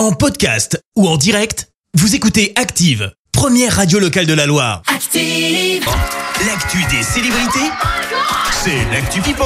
En podcast ou en direct, vous écoutez Active, première radio locale de la Loire. Active. L'actu des célébrités, c'est l'actu People.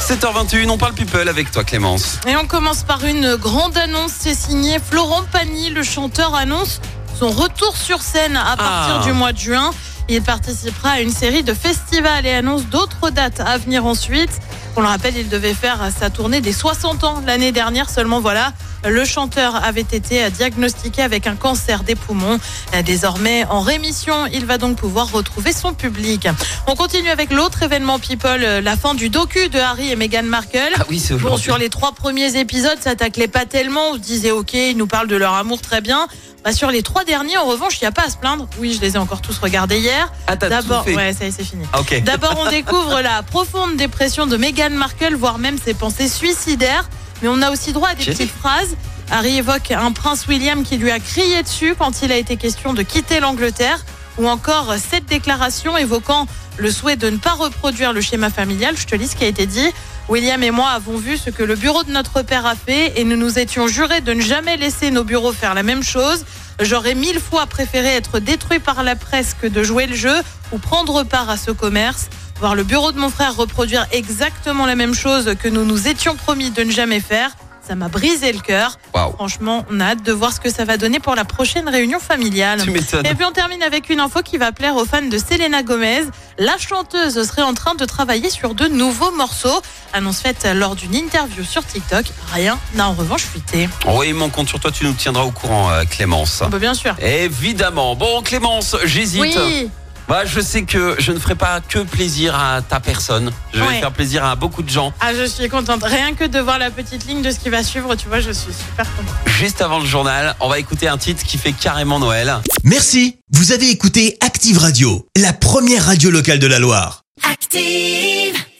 7h21, on parle people avec toi Clémence. Et on commence par une grande annonce. C'est signé Florent Pagny. Le chanteur annonce son retour sur scène à partir Ah. du mois de juin. Il participera à une série de festivals et annonce d'autres dates à venir ensuite. On le rappelle, il devait faire sa tournée des 60 ans l'année dernière. Seulement voilà, le chanteur avait été diagnostiqué avec un cancer des poumons. Désormais en rémission, il va donc pouvoir retrouver son public. On continue avec l'autre événement People, la fin du docu de Harry et Meghan Markle. Ah oui, c'est Bon, sur les trois premiers épisodes, ça taclait pas tellement. On se disait, ok, ils nous parlent de leur amour très bien. Bah, sur les trois derniers, en revanche, il n'y a pas à se plaindre. Oui, je les ai encore tous regardés hier. Ah, D'abord, ouais, ça y est, c'est fini. Ah. D'abord, on découvre la profonde dépression de Meghan Markle, voire même ses pensées suicidaires. Mais on a aussi droit à des petites phrases. Harry évoque un prince William qui lui a crié dessus quand il a été question de quitter l'Angleterre. Ou encore cette déclaration évoquant le souhait de ne pas reproduire le schéma familial. Je te lis ce qui a été dit. William et moi avons vu ce que le bureau de notre père a fait et nous nous étions jurés de ne jamais laisser nos bureaux faire la même chose. J'aurais mille fois préféré être détruit par la presse que de jouer le jeu ou prendre part à ce commerce. Voir le bureau de mon frère reproduire exactement la même chose que nous nous étions promis de ne jamais faire, ça m'a brisé le cœur. Franchement, on a hâte de voir ce que ça va donner pour la prochaine réunion familiale. Tu. Et puis on termine avec une info qui va plaire aux fans de Selena Gomez. La chanteuse serait en train de travailler sur de nouveaux morceaux. Annonce faite lors d'une interview sur TikTok. Rien n'a en revanche fuité. Oui, mon compte sur toi, tu nous tiendras au courant, euh, Clémence. Bah, bien sûr. Évidemment. Bon, Clémence, j'hésite. Oui, Bah, je sais que je ne ferai pas que plaisir à ta personne. Je vais Ouais. faire plaisir à beaucoup de gens. ah, je suis contente. Rien que de voir la petite ligne de ce qui va suivre, tu vois, je suis super contente. Juste avant le journal, on va écouter un titre qui fait carrément Noël. Merci, vous avez écouté Active Radio, la première radio locale de la Loire. Active.